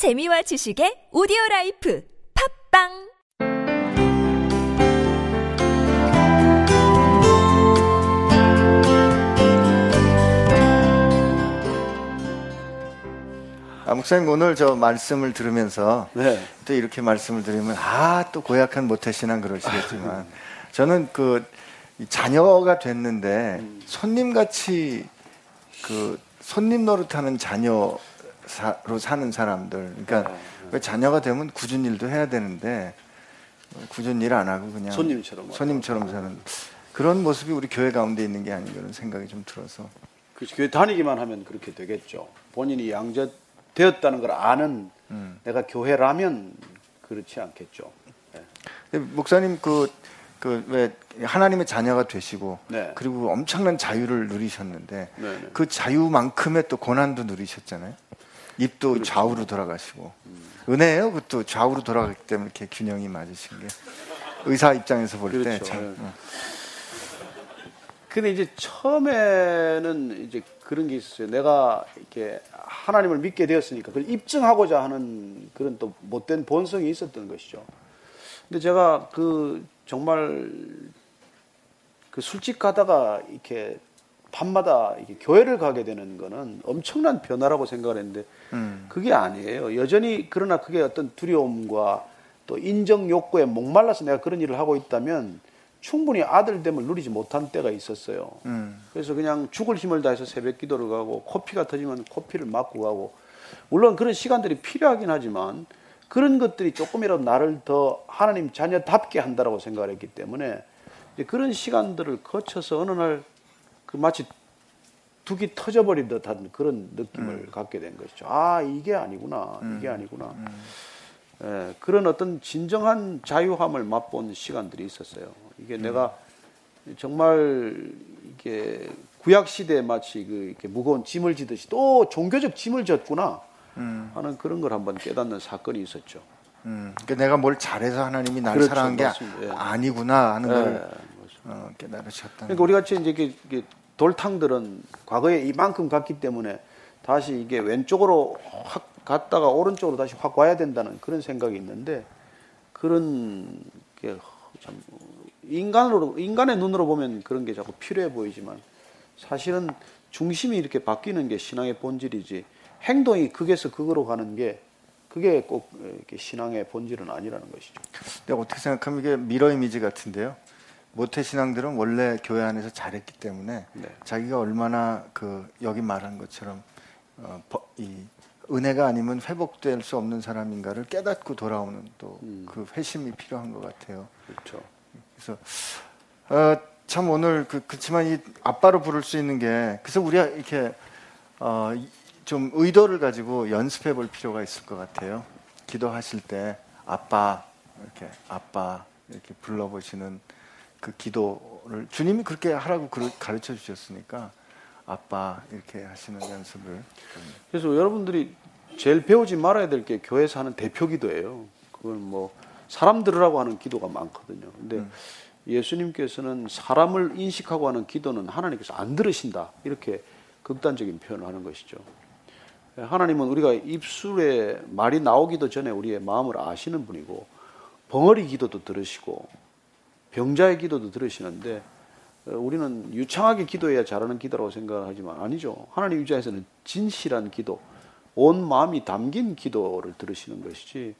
재미와 지식의 오디오 라이프 팟빵 아, 목사님 오늘 저 말씀을 들으면서 네. 또 이렇게 말씀을 드리면 아 또 고약한 모태신앙 그러시겠지만 저는 그이 자녀가 됐는데 손님 같이 그 손님 노릇하는 자녀 로 사는 사람들 그러니까 왜 자녀가 되면 굳은 일도 해야 되는데 굳은 일 안 하고 그냥 손님처럼 손님처럼 사는 그런 모습이 우리 교회 가운데 있는 게 아닌가 그런 생각이 좀 들어서 그 교회 다니기만 하면 그렇게 되겠죠. 본인이 양자 되었다는 걸 아는 음. 내가 교회라면 그렇지 않겠죠. 네. 목사님 그 그 왜 하나님의 자녀가 되시고 네. 그리고 엄청난 자유를 누리셨는데 네, 네. 그 자유만큼의 또 고난도 누리셨잖아요. 입도. 좌우로 돌아가시고 음. 은혜예요. 그것도 좌우로 돌아가기 때문에 이렇게 균형이 맞으신 게 의사 입장에서 볼때 그렇죠. 참. 네. 근데 이제 처음에는 이제 그런 게 있었어요. 내가 이렇게 하나님을 믿게 되었으니까 그걸 입증하고자 하는 그런 또 못된 본성이 있었던 것이죠. 근데 제가 그 정말 그 술집 가다가 이렇게 밤마다 교회를 가게 되는 거는 엄청난 변화라고 생각을 했는데 음. 그게 아니에요. 여전히 그러나 그게 어떤 두려움과 또 인정 욕구에 목말라서 내가 그런 일을 하고 있다면 충분히 아들됨을 누리지 못한 때가 있었어요. 음. 그래서 그냥 죽을 힘을 다해서 새벽 기도를 가고 코피가 터지면 코피를 맞고 가고 물론 그런 시간들이 필요하긴 하지만 그런 것들이 조금이라도 나를 더 하나님 자녀답게 한다라고 생각을 했기 때문에 그런 시간들을 거쳐서 어느 날 그 마치 둑이 터져버린 듯한 그런 느낌을 갖게 된 것이죠. 아 이게 아니구나, 이게 아니구나. 예, 그런 어떤 진정한 자유함을 맛본 시간들이 있었어요. 이게 내가 정말 이게 구약 시대에 마치 그 이렇게 무거운 짐을 지듯이 또 종교적 짐을 졌구나 하는 그런 걸 한번 깨닫는 사건이 있었죠. 음. 그러니까 내가 뭘 잘해서 하나님이 날 그렇죠. 사랑한 게 맞습니다. 예. 아니구나 하는 예, 걸 어, 깨달으셨다. 그러니까 우리 같이 이제 이게, 이게 돌탕들은 과거에 이만큼 갔기 때문에 다시 이게 왼쪽으로 확 갔다가 오른쪽으로 다시 확 와야 된다는 그런 생각이 있는데 그런 게 참 인간으로 인간의 눈으로 보면 그런 게 자꾸 필요해 보이지만 사실은 중심이 이렇게 바뀌는 게 신앙의 본질이지 행동이 극에서 극으로 가는 게 그게 꼭 신앙의 본질은 아니라는 것이죠. 근데 어떻게 생각하면 이게 mirror image 같은데요. 모태 신앙들은 원래 교회 안에서 잘했기 때문에 네. 자기가 얼마나 그 여기 말한 것처럼 어, 버- 이 은혜가 아니면 회복될 수 없는 사람인가를 깨닫고 돌아오는 또그 회심이 필요한 것 같아요. 그렇죠. 그래서 어, 참 오늘 그 그렇지만 이 아빠로 부를 수 있는 게 그래서 우리가 이렇게 어, 이- 좀 의도를 가지고 연습해 볼 필요가 있을 것 같아요. 기도하실 때 아빠 이렇게 아빠 이렇게 불러보시는 그 기도를 주님이 그렇게 하라고 그러- 가르쳐 주셨으니까 아빠 이렇게 하시는 연습을 좀 그래서 여러분들이 제일 배우지 말아야 될 게 교회에서 하는 대표 기도예요. 그건 뭐 사람 들으라고 하는 기도가 많거든요. 근데 예수님께서는 사람을 인식하고 하는 기도는 하나님께서 안 들으신다. 이렇게 극단적인 표현을 하는 것이죠. 하나님은 우리가 입술에 말이 나오기도 전에 우리의 마음을 아시는 분이고 벙어리 기도도 들으시고 병자의 기도도 들으시는데 어, 우리는 유창하게 기도해야 잘하는 기도라고 생각하지만 아니죠. 하나님 입장에서는 진실한 기도, 온 마음이 담긴 기도를 들으시는 것이지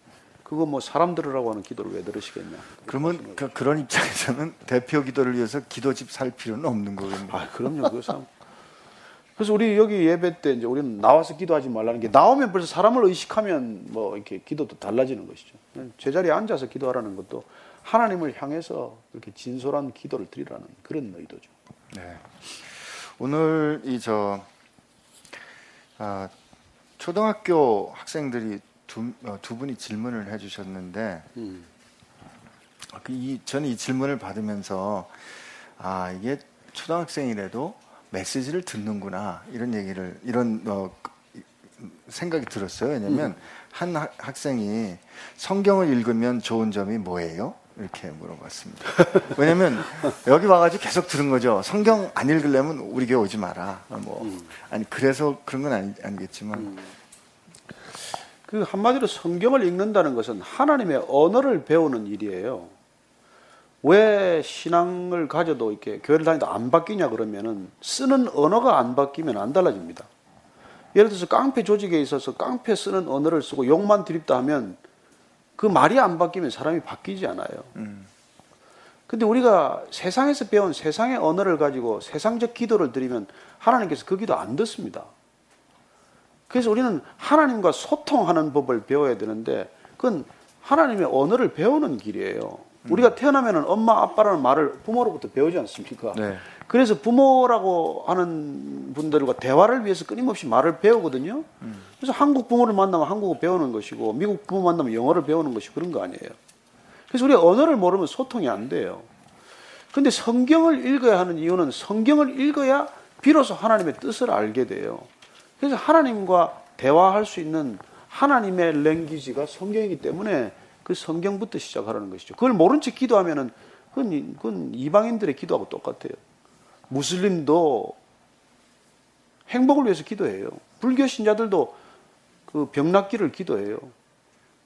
그거 뭐 사람 들으라고 하는 기도를 왜 들으시겠냐. 그러면 그, 그런 입장에서는 대표 기도를 위해서 기도집 살 필요는 없는 거거든요. 아, 그럼요. 그 사람. 그래서 우리 여기 예배 때 이제 우리는 나와서 기도하지 말라는 게 나오면 벌써 사람을 의식하면 뭐 이렇게 기도도 달라지는 것이죠. 제자리에 앉아서 기도하라는 것도 하나님을 향해서 이렇게 진솔한 기도를 드리라는 그런 의도죠. 네. 오늘 이저 아, 초등학교 학생들이 두, 어, 두 분이 질문을 해주셨는데 음. 아, 그 이, 저는 이 질문을 받으면서 아 이게 초등학생이라도 메시지를 듣는구나 이런 얘기를 이런 어, 그, 생각이 들었어요. 왜냐하면 한 학- 학생이 성경을 읽으면 좋은 점이 뭐예요? 이렇게 물어봤습니다. 왜냐면 여기 와가지고 계속 들은 거죠. 성경 안 읽으려면 우리 교회 오지 마라. 뭐 아니 그래서 그런 건 아니, 아니겠지만 그 한마디로 성경을 읽는다는 것은 하나님의 언어를 배우는 일이에요. 왜 신앙을 가져도 이렇게 교회를 다니도 안 바뀌냐 그러면은 쓰는 언어가 안 바뀌면 안 달라집니다. 예를 들어서 깡패 조직에 있어서 깡패 쓰는 언어를 쓰고 욕만 드립다 하면 그 말이 안 바뀌면 사람이 바뀌지 않아요. 음. 근데 우리가 세상에서 배운 세상의 언어를 가지고 세상적 기도를 드리면 하나님께서 그 기도 안 듣습니다. 그래서 우리는 하나님과 소통하는 법을 배워야 되는데 그건 하나님의 언어를 배우는 길이에요. 우리가 태어나면 엄마 아빠라는 말을 부모로부터 배우지 않습니까? 네. 그래서 부모라고 하는 분들과 대화를 위해서 끊임없이 말을 배우거든요. 그래서 한국 부모를 만나면 한국어 배우는 것이고 미국 부모 만나면 영어를 배우는 것이 그런 거 아니에요. 그래서 우리가 언어를 모르면 소통이 안 돼요. 근데 성경을 읽어야 하는 이유는 성경을 읽어야 비로소 하나님의 뜻을 알게 돼요. 그래서 하나님과 대화할 수 있는 하나님의 랭귀지가 성경이기 때문에 그 성경부터 시작하라는 것이죠. 그걸 모른 채 기도하면은 그건, 그건 이방인들의 기도하고 똑같아요. 무슬림도 행복을 위해서 기도해요. 불교 신자들도 그 병낫기를 기도해요.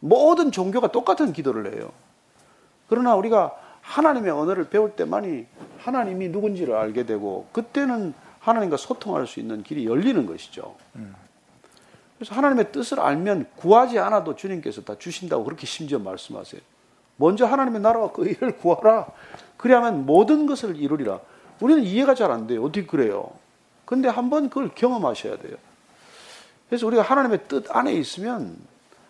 모든 종교가 똑같은 기도를 해요. 그러나 우리가 하나님의 언어를 배울 때만이 하나님이 누군지를 알게 되고 그때는 하나님과 소통할 수 있는 길이 열리는 것이죠. 그래서 하나님의 뜻을 알면 구하지 않아도 주님께서 다 주신다고 그렇게 심지어 말씀하세요. 먼저 하나님의 나라와 그 일을 구하라. 그래야만 모든 것을 이루리라. 우리는 이해가 잘 안 돼요. 어떻게 그래요? 근데 한번 그걸 경험하셔야 돼요. 그래서 우리가 하나님의 뜻 안에 있으면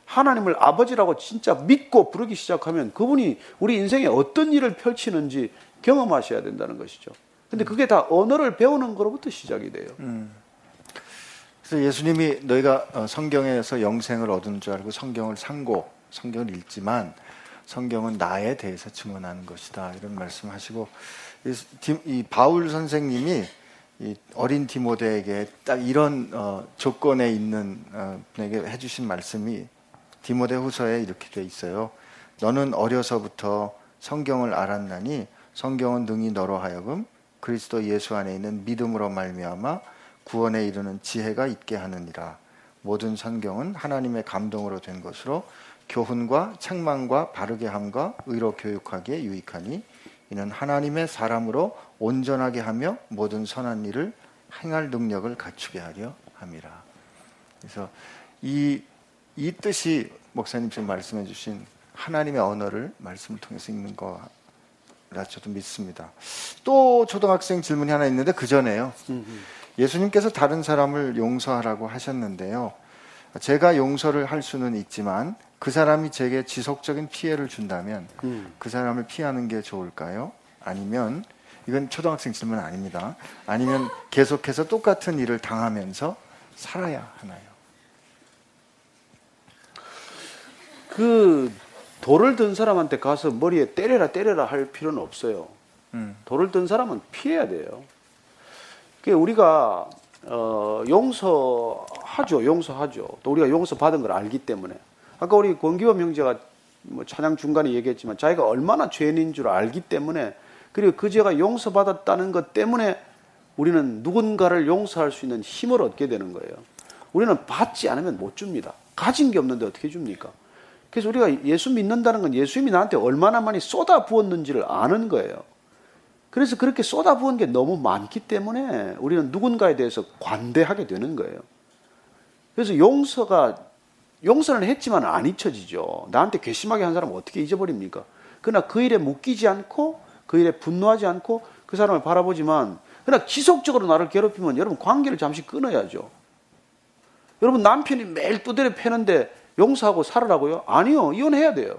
하나님을 아버지라고 진짜 믿고 부르기 시작하면 그분이 우리 인생에 어떤 일을 펼치는지 경험하셔야 된다는 것이죠. 근데 그게 다 언어를 배우는 것로부터 시작이 돼요. 음. 그래서 예수님이 너희가 어, 성경에서 영생을 얻은 줄 알고 성경을 상고 성경을 읽지만 성경은 나에 대해서 증언하는 것이다 이런 말씀하시고 이 바울 선생님이 이 어린 디모데에게 딱 이런 어, 조건에 있는 어, 분에게 해주신 말씀이 디모데 후서에 이렇게 돼 있어요. 너는 어려서부터 성경을 알았나니 성경은 능히 너로 하여금 그리스도 예수 안에 있는 믿음으로 말미암아 구원에 이르는 지혜가 있게 하느니라. 모든 성경은 하나님의 감동으로 된 것으로 교훈과 책망과 바르게 함과 의로 교육하기에 유익하니 이는 하나님의 사람으로 온전하게 하며 모든 선한 일을 행할 능력을 갖추게 하려 함이라. 그래서 이, 이 뜻이 목사님 지금 말씀해 주신 하나님의 언어를 말씀을 통해서 읽는 거라 저도 믿습니다. 또 초등학생 질문이 하나 있는데 그 전에요. 예수님께서 다른 사람을 용서하라고 하셨는데요. 제가 용서를 할 수는 있지만 그 사람이 제게 지속적인 피해를 준다면 음. 그 사람을 피하는 게 좋을까요? 아니면 이건 초등학생 질문 아닙니다. 아니면 계속해서 똑같은 일을 당하면서 살아야 하나요? 그 돌을 든 사람한테 가서 머리에 때려라 때려라 할 필요는 없어요. 음. 돌을 든 사람은 피해야 돼요. 그 우리가 어, 용서하죠, 용서하죠. 또 우리가 용서 받은 걸 알기 때문에. 아까 우리 권기범 형제가 뭐 찬양 중간에 얘기했지만 자기가 얼마나 죄인인 줄 알기 때문에 그리고 그 죄가 용서받았다는 것 때문에 우리는 누군가를 용서할 수 있는 힘을 얻게 되는 거예요. 우리는 받지 않으면 못 줍니다. 가진 게 없는데 어떻게 줍니까? 그래서 우리가 예수 믿는다는 건 예수님이 나한테 얼마나 많이 쏟아 부었는지를 아는 거예요. 그래서 그렇게 쏟아 부은 게 너무 많기 때문에 우리는 누군가에 대해서 관대하게 되는 거예요. 그래서 용서가 용서는 했지만 안 잊혀지죠. 나한테 괘씸하게 한 사람은 어떻게 잊어버립니까? 그러나 그 일에 묶이지 않고 그 일에 분노하지 않고 그 사람을 바라보지만 그러나 지속적으로 나를 괴롭히면 여러분 관계를 잠시 끊어야죠. 여러분 남편이 매일 두드려 패는데 용서하고 살으라고요? 아니요. 이혼해야 돼요.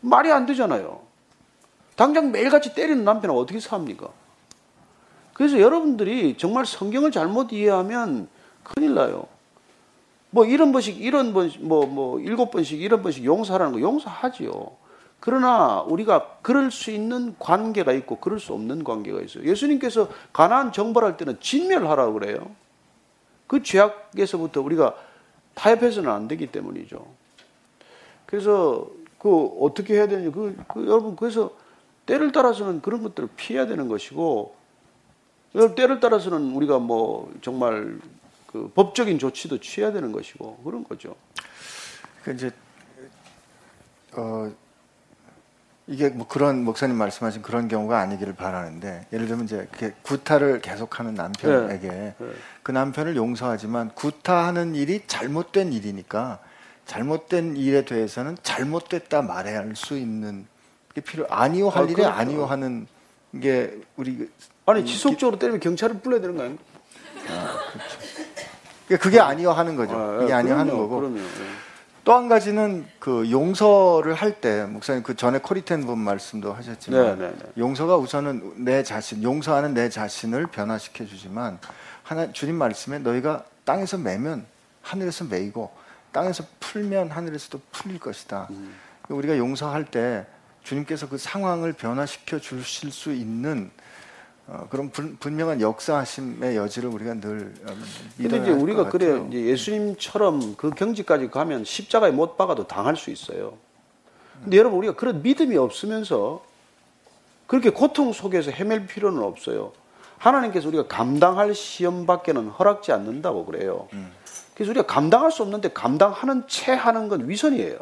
말이 안 되잖아요. 당장 매일같이 때리는 남편은 어떻게 삽니까? 그래서 여러분들이 정말 성경을 잘못 이해하면 큰일 나요. 뭐 이런 번씩, 이런 번, 뭐, 뭐, 일곱 번씩, 이런 번씩 용서하라는 거 용서하지요. 그러나 우리가 그럴 수 있는 관계가 있고 그럴 수 없는 관계가 있어요. 예수님께서 가나안 정벌할 때는 진멸하라고 그래요. 그 죄악에서부터 우리가 타협해서는 안 되기 때문이죠. 그래서 그 어떻게 해야 되는지 그, 그 여러분 그래서 때를 따라서는 그런 것들을 피해야 되는 것이고 때를 따라서는 우리가 뭐 정말 그 법적인 조치도 취해야 되는 것이고 그런 거죠. 그 이제 어 이게 뭐 그런 목사님 말씀하신 그런 경우가 아니기를 바라는데 예를 들면 이제 구타를 계속하는 남편에게 네. 네. 그 남편을 용서하지만 구타하는 일이 잘못된 일이니까 잘못된 일에 대해서는 잘못됐다 말해야 할 수 있는 게 필요 아니요 할 아, 일에 그렇죠. 아니요 하는 게 우리 그- 아니 지속적으로 때리면 경찰을 불러야 되는 거 아닙니까? 그러니까 그게 아니요 하는 거죠. 아, 예, 아니요 하는 거고. 예. 또한 가지는 그 용서를 할 때 목사님 그 전에 코리텐 분 말씀도 하셨지만 네, 네, 네. 용서가 우선은 내 자신 용서하는 내 자신을 변화시켜 주지만 하나 주님 말씀에 너희가 땅에서 매면 하늘에서 매이고 땅에서 풀면 하늘에서도 풀릴 것이다. 음. 우리가 용서할 때 주님께서 그 상황을 변화시켜 주실 수 있는 어, 그런 분, 분명한 역사하심의 여지를 우리가 늘 어, 근데 이제 우리가 그래. 이제 예수님처럼 그 경지까지 가면 십자가에 못 박아도 당할 수 있어요. 근데 여러분 우리가 그런 믿음이 없으면서 그렇게 고통 속에서 헤맬 필요는 없어요. 하나님께서 우리가 감당할 시험밖에는 허락지 않는다고 그래요. 그래서 우리가 감당할 수 없는데 감당하는 채 하는 건 위선이에요.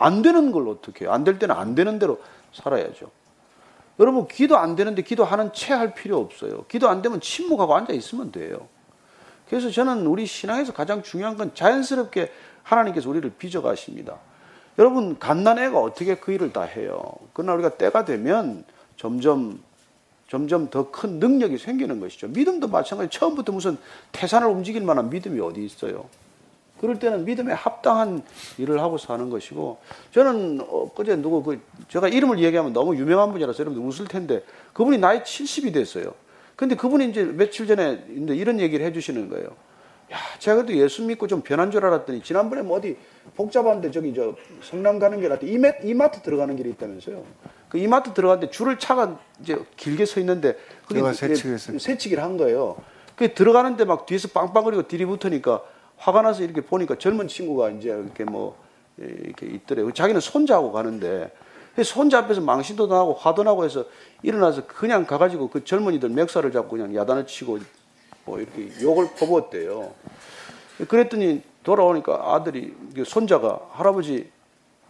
안 되는 걸 어떻게 해요? 안 될 때는 안 되는 대로 살아야죠. 여러분 기도 안 되는데 기도하는 채 할 필요 없어요. 기도 안 되면 침묵하고 앉아 있으면 돼요. 그래서 저는 우리 신앙에서 가장 중요한 건 자연스럽게 하나님께서 우리를 빚어가십니다. 여러분 갓난애가 어떻게 그 일을 다 해요. 그러나 우리가 때가 되면 점점 점점 더 큰 능력이 생기는 것이죠. 믿음도 마찬가지. 처음부터 무슨 태산을 움직일 만한 믿음이 어디 있어요? 그럴 때는 믿음에 합당한 일을 하고 사는 것이고 저는 엊그제 누구 그 제가 이름을 얘기하면 너무 유명한 분이라서 여러분들 웃을 텐데 그분이 나이 70이 됐어요. 근데 그분이 이제 며칠 전에 이제 이런 얘기를 해주시는 거예요. 야, 제가 그래도 예수 믿고 좀 변한 줄 알았더니 지난번에 뭐 어디 복잡한데 저기 저 성남 가는 길 앞에 이마, 이마트 들어가는 길이 있다면서요. 그 이마트 들어갔는데 줄을 차가 이제 길게 서 있는데 이제 세치기를 한 거예요. 그 들어가는데 막 뒤에서 빵빵거리고 들이붙으니까 화가 나서 이렇게 보니까 젊은 친구가 이제 이렇게 뭐 이렇게 있더래요. 자기는 손자하고 가는데 그 손자 앞에서 망신도 나고 화도 나고 해서 일어나서 그냥 가가지고 그 젊은이들 맥살을 잡고 그냥 야단을 치고 뭐 이렇게 욕을 퍼부었대요. 그랬더니 돌아오니까 아들이 그 손자가 할아버지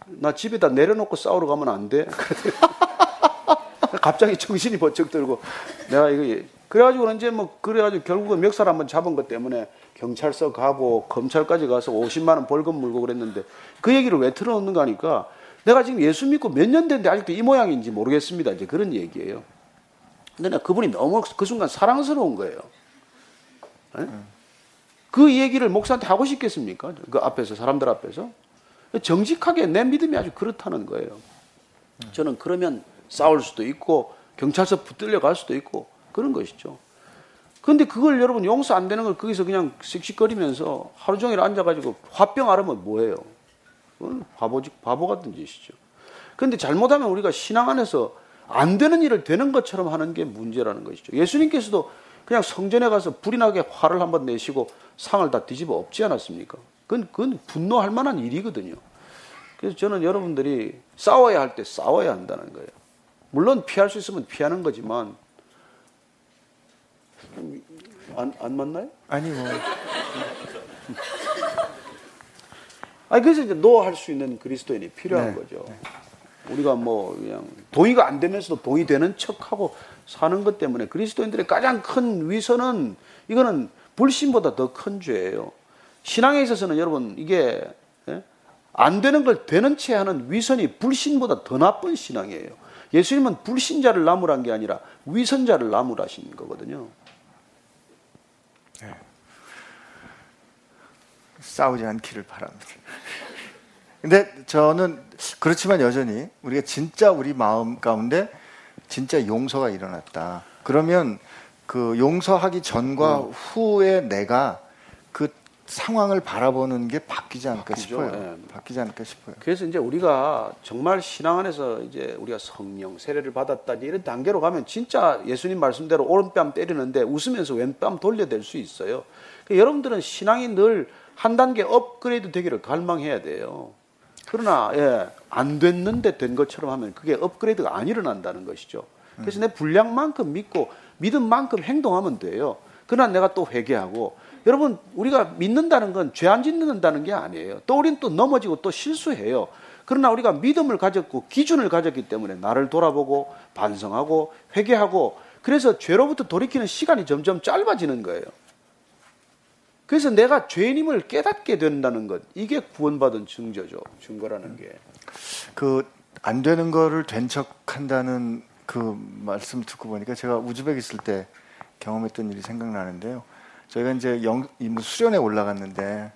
나 집에다 내려놓고 싸우러 가면 안 돼? 갑자기 정신이 번쩍 들고 내가 이거 그래가지고 이제 뭐 그래가지고 결국은 멱살 한번 잡은 것 때문에 경찰서 가고 검찰까지 가서 50만 원 벌금 물고 그랬는데 그 얘기를 왜 틀어놓는 거 하니까 내가 지금 예수 믿고 몇 년 됐는데 아직도 이 모양인지 모르겠습니다. 이제 그런 얘기예요. 근데 나 그분이 너무 그 순간 사랑스러운 거예요. 예? 그 얘기를 목사한테 하고 싶겠습니까? 그 앞에서 사람들 앞에서 정직하게 내 믿음이 아주 그렇다는 거예요. 저는 그러면 싸울 수도 있고 경찰서 붙들려 갈 수도 있고 그런 것이죠. 근데 그걸 여러분 용서 안 되는 걸 거기서 그냥 씩씩거리면서 하루 종일 앉아가지고 화병 앓으면 뭐예요? 그건 바보, 바보 같은 짓이죠. 근데 잘못하면 우리가 신앙 안에서 안 되는 일을 되는 것처럼 하는 게 문제라는 것이죠. 예수님께서도 그냥 성전에 가서 불이 나게 화를 한번 내시고 상을 다 뒤집어 엎지 않았습니까? 그건, 그건 분노할 만한 일이거든요. 그래서 저는 여러분들이 싸워야 할 때 싸워야 한다는 거예요. 물론 피할 수 있으면 피하는 거지만 안, 안 맞나요? 아니 뭐 아니 그래서 이제 노할 수 있는 그리스도인이 필요한 네, 거죠. 우리가 뭐 그냥 동의가 안 되면서도 동의 되는 척하고 사는 것 때문에 그리스도인들의 가장 큰 위선은 이거는 불신보다 더 큰 죄예요. 신앙에 있어서는 여러분 이게 예? 안 되는 걸 되는 채 하는 위선이 불신보다 더 나쁜 신앙이에요. 예수님은 불신자를 나무란 게 아니라 위선자를 나무라신 거거든요. 싸우지 않기를 바랍니다. 근데 저는 그렇지만 여전히 우리가 진짜 우리 마음 가운데 진짜 용서가 일어났다. 그러면 그 용서하기 전과 음. 후에 내가 그 상황을 바라보는 게 바뀌지 않을까 바뀌죠. 싶어요. 예. 바뀌지 않을까 싶어요. 그래서 이제 우리가 정말 신앙 안에서 이제 우리가 성령 세례를 받았다 이런 단계로 가면 진짜 예수님 말씀대로 오른뺨 때리는데 웃으면서 왼뺨 돌려댈 수 있어요. 그러니까 여러분들은 신앙이 늘 한 단계 업그레이드 되기를 갈망해야 돼요. 그러나 예, 안 됐는데 된 것처럼 하면 그게 업그레이드가 안 일어난다는 것이죠. 그래서 내 분량만큼 믿고 믿음만큼 행동하면 돼요. 그러나 내가 또 회개하고 여러분 우리가 믿는다는 건 죄 안 짓는다는 게 아니에요. 또 우리는 또 넘어지고 또 실수해요. 그러나 우리가 믿음을 가졌고 기준을 가졌기 때문에 나를 돌아보고 반성하고 회개하고 그래서 죄로부터 돌이키는 시간이 점점 짧아지는 거예요. 그래서 내가 죄인임을 깨닫게 된다는 것 이게 구원받은 증거죠. 증거라는 게. 그 안 되는 거를 된 척한다는 그 말씀 듣고 보니까 제가 우즈벡 있을 때 경험했던 일이 생각나는데요. 저희가 이제 영, 뭐 수련회 올라갔는데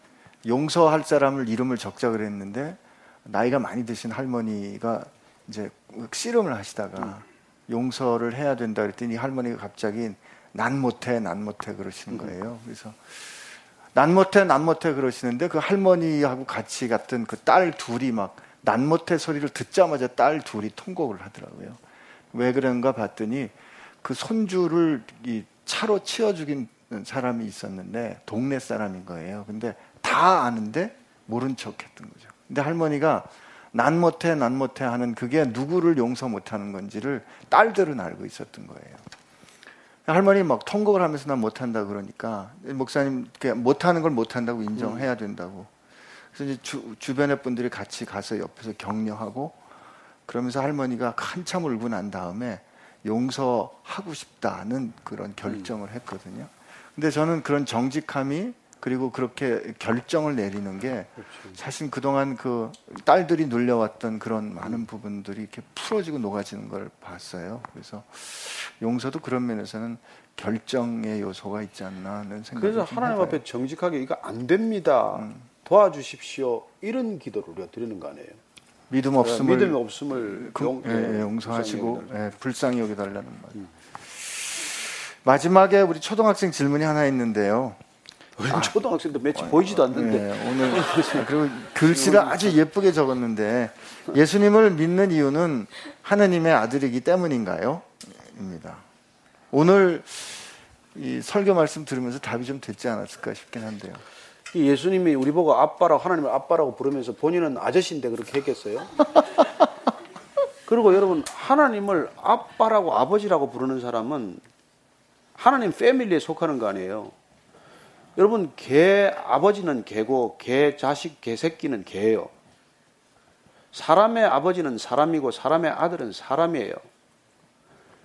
용서할 사람을 이름을 적자 그랬는데 나이가 많이 드신 할머니가 이제 씨름을 하시다가 용서를 해야 된다 그랬더니 할머니가 갑자기 난 못해 난 못해 그러시는 거예요. 그래서 난 못해 난 못해 그러시는데 그 할머니하고 같이 갔던 그 딸 둘이 막 난 못해 소리를 듣자마자 딸 둘이 통곡을 하더라고요. 왜 그런가 봤더니 그 손주를 이 차로 치어 죽인 사람이 있었는데 동네 사람인 거예요. 근데 다 아는데 모른 척 했던 거죠. 근데 할머니가 난 못해 난 못해 하는 그게 누구를 용서 못하는 건지를 딸들은 알고 있었던 거예요. 할머니 막 통곡을 하면서 난 못한다 그러니까 목사님 못하는 걸 못한다고 인정해야 된다고. 그래서 이제 주, 주변의 분들이 같이 가서 옆에서 격려하고 그러면서 할머니가 한참 울고 난 다음에 용서하고 싶다는 그런 결정을 했거든요. 근데 저는 그런 정직함이 그리고 그렇게 결정을 내리는 게 사실 그동안 그 딸들이 눌려왔던 그런 많은 부분들이 이렇게 풀어지고 녹아지는 걸 봤어요. 그래서 용서도 그런 면에서는 결정의 요소가 있지 않나 하는 생각이 그래서 하나님 해봐요. 앞에 정직하게 이거 안 됩니다. 도와주십시오. 이런 기도를 우리가 드리는 거 아니에요. 믿음 없음을 믿음이 없음을 그- 용, 예, 예, 용서하시고 불쌍히 예, 불쌍히 여기달라는 말. 마지막에 우리 초등학생 질문이 하나 있는데요. 여기다. 초등학생도 며칠 보이지도 않는데 예, 오늘 아, 그리고 글씨를 아주 예쁘게 적었는데 예수님을 믿는 이유는 하느님의 아들이기 때문인가요? 입니다. 오늘 이 설교 말씀 들으면서 답이 좀 됐지 않았을까 싶긴 한데요. 이 예수님이 우리 보고 아빠라고 하나님을 아빠라고 부르면서 본인은 아저씨인데 그렇게 했겠어요? 그리고 여러분 하나님을 아빠라고 아버지라고 부르는 사람은 하나님 패밀리에 속하는 거 아니에요. 여러분 개 아버지는 개고 개 자식 개 새끼는 개예요. 사람의 아버지는 사람이고 사람의 아들은 사람이에요.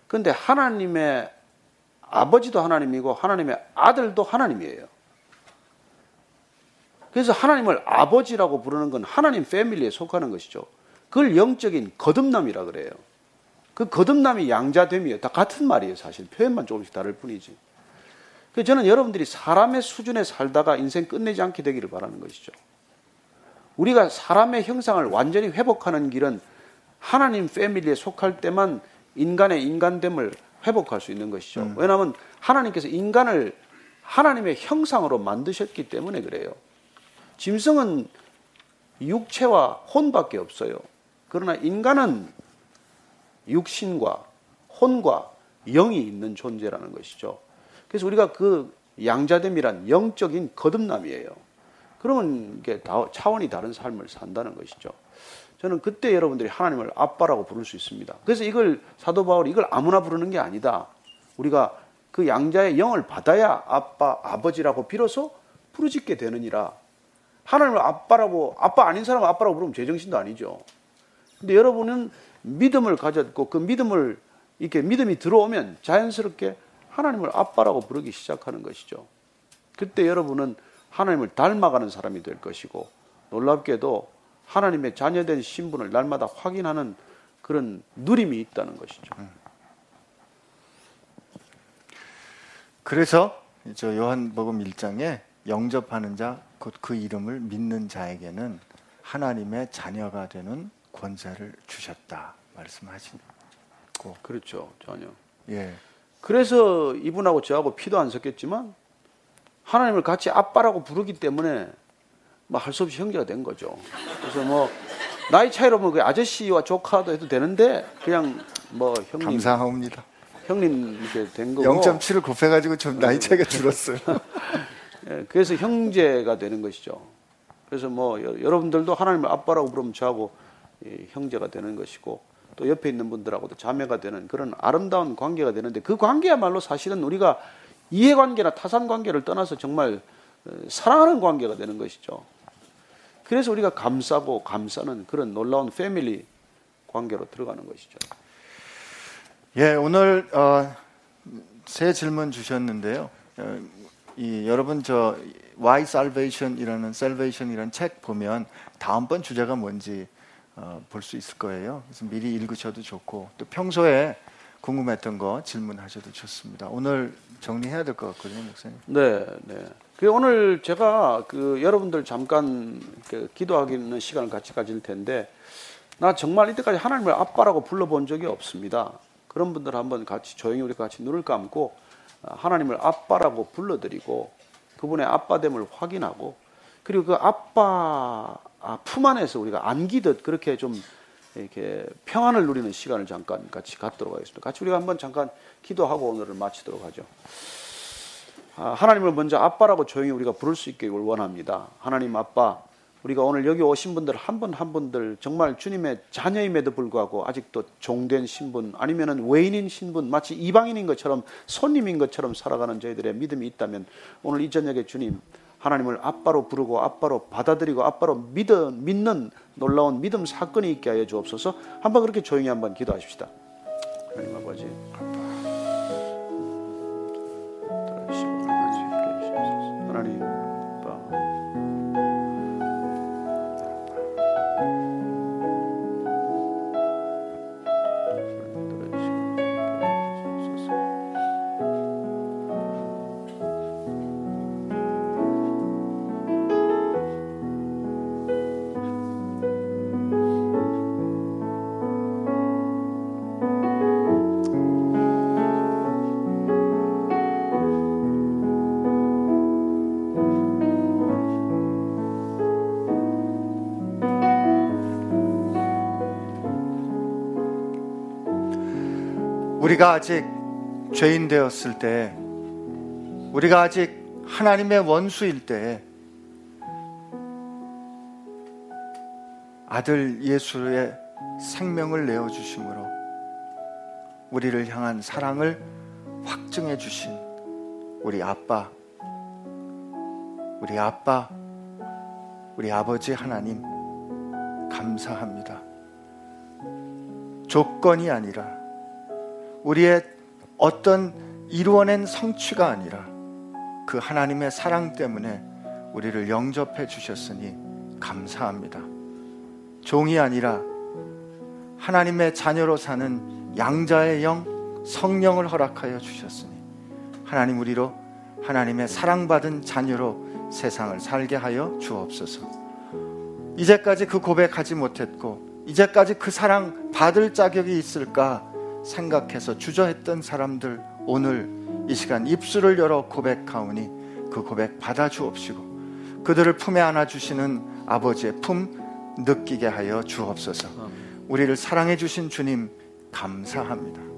그런데 하나님의 아버지도 하나님이고 하나님의 아들도 하나님이에요. 그래서 하나님을 아버지라고 부르는 건 하나님 패밀리에 속하는 것이죠. 그걸 영적인 거듭남이라 그래요. 그 거듭남이 양자됨이에요. 다 같은 말이에요, 사실. 표현만 조금씩 다를 뿐이지. 그래서 저는 여러분들이 사람의 수준에 살다가 인생 끝내지 않게 되기를 바라는 것이죠. 우리가 사람의 형상을 완전히 회복하는 길은 하나님 패밀리에 속할 때만 인간의 인간됨을 회복할 수 있는 것이죠. 왜냐하면 하나님께서 인간을 하나님의 형상으로 만드셨기 때문에 그래요. 짐승은 육체와 혼밖에 없어요. 그러나 인간은 육신과 혼과 영이 있는 존재라는 것이죠. 그래서 우리가 그 양자됨이란 영적인 거듭남이에요. 그러면 이게 차원이 다른 삶을 산다는 것이죠. 저는 그때 여러분들이 하나님을 아빠라고 부를 수 있습니다. 그래서 이걸 사도 바울이 이걸 아무나 부르는 게 아니다. 우리가 그 양자의 영을 받아야 아빠, 아버지라고 빌어서 부르짖게 되느니라. 하나님을 아빠라고 아빠 아닌 사람을 아빠라고 부르면 제정신도 아니죠. 근데 여러분은 믿음을 가졌고 그 믿음을 이렇게 믿음이 들어오면 자연스럽게 하나님을 아빠라고 부르기 시작하는 것이죠. 그때 여러분은 하나님을 닮아가는 사람이 될 것이고 놀랍게도 하나님의 자녀된 신분을 날마다 확인하는 그런 누림이 있다는 것이죠. 그래서 저 요한복음 1장에 영접하는 자 곧 그 이름을 믿는 자에게는 하나님의 자녀가 되는 권세를 주셨다 말씀하시고 그렇죠, 전혀. 예. 그래서 이분하고 저하고 피도 안 섞였지만 하나님을 같이 아빠라고 부르기 때문에 뭐 할 수 없이 형제가 된 거죠. 그래서 뭐 나이 차이로 뭐그 아저씨와 조카도 해도 되는데 그냥 뭐 형님 감사합니다. 형님 이렇게 된 거고 0.7을 곱해가지고 좀 나이 차이가 줄었어요. 예, 그래서 형제가 되는 것이죠. 그래서 뭐 여- 여러분들도 하나님을 아빠라고 부르면 저하고 예, 형제가 되는 것이고 또 옆에 있는 분들하고도 자매가 되는 그런 아름다운 관계가 되는데 그 관계야말로 사실은 우리가 이해관계나 타산관계를 떠나서 정말 어, 사랑하는 관계가 되는 것이죠. 그래서 우리가 감싸고 감싸는 그런 놀라운 패밀리 관계로 들어가는 것이죠. 예, 오늘 어, 새 질문 주셨는데요. 어, 이 여러분 저 Why Salvation이라는 Salvation이라는 책 보면 다음번 주제가 뭔지 어, 볼 수 있을 거예요. 그래서 미리 읽으셔도 좋고 또 평소에 궁금했던 거 질문하셔도 좋습니다. 오늘 정리해야 될 것 같거든요, 목사님. 네, 네. 그 오늘 제가 그 여러분들 잠깐 그 기도하기는 시간을 같이 가질 텐데 나 정말 이때까지 하나님을 아빠라고 불러본 적이 없습니다. 그런 분들 한번 같이 조용히 우리 같이 눈을 감고 하나님을 아빠라고 불러드리고 그분의 아빠됨을 확인하고 그리고 그 아빠 아, 품 안에서 우리가 안기듯 그렇게 좀 이렇게 평안을 누리는 시간을 잠깐 같이 갖도록 하겠습니다. 같이 우리가 한번 잠깐 기도하고 오늘을 마치도록 하죠. 아, 하나님을 먼저 아빠라고 조용히 우리가 부를 수 있기를 원합니다. 하나님 아빠, 우리가 오늘 여기 오신 분들 한분한 분들 정말 주님의 자녀임에도 불구하고 아직도 종된 신분 아니면은 외인인 신분 마치 이방인인 것처럼 손님인 것처럼 살아가는 저희들의 믿음이 있다면 오늘 이 저녁에 주님 하나님을 아빠로 부르고 아빠로 받아들이고 아빠로 믿어, 믿는 놀라운 믿음 사건이 있게 하여 주옵소서 한번 그렇게 조용히 한번 기도하십시다. 하나님 아버지. 우리가 아직 죄인 되었을 때, 우리가 아직 하나님의 원수일 때, 아들 예수의 생명을 내어 주심으로 우리를 향한 사랑을 확증해 주신 우리 아빠, 우리 아빠, 우리 아버지 하나님, 감사합니다. 조건이 아니라 우리의 어떤 이루어낸 성취가 아니라 그 하나님의 사랑 때문에 우리를 영접해 주셨으니 감사합니다. 종이 아니라 하나님의 자녀로 사는 양자의 영, 성령을 허락하여 주셨으니 하나님 우리로 하나님의 사랑받은 자녀로 세상을 살게 하여 주옵소서. 이제까지 그 고백하지 못했고 이제까지 그 사랑 받을 자격이 있을까 생각해서 주저했던 사람들 오늘 이 시간 입술을 열어 고백하오니 그 고백 받아 주옵시고 그들을 품에 안아 주시는 아버지의 품 느끼게 하여 주옵소서. 우리를 사랑해 주신 주님 감사합니다.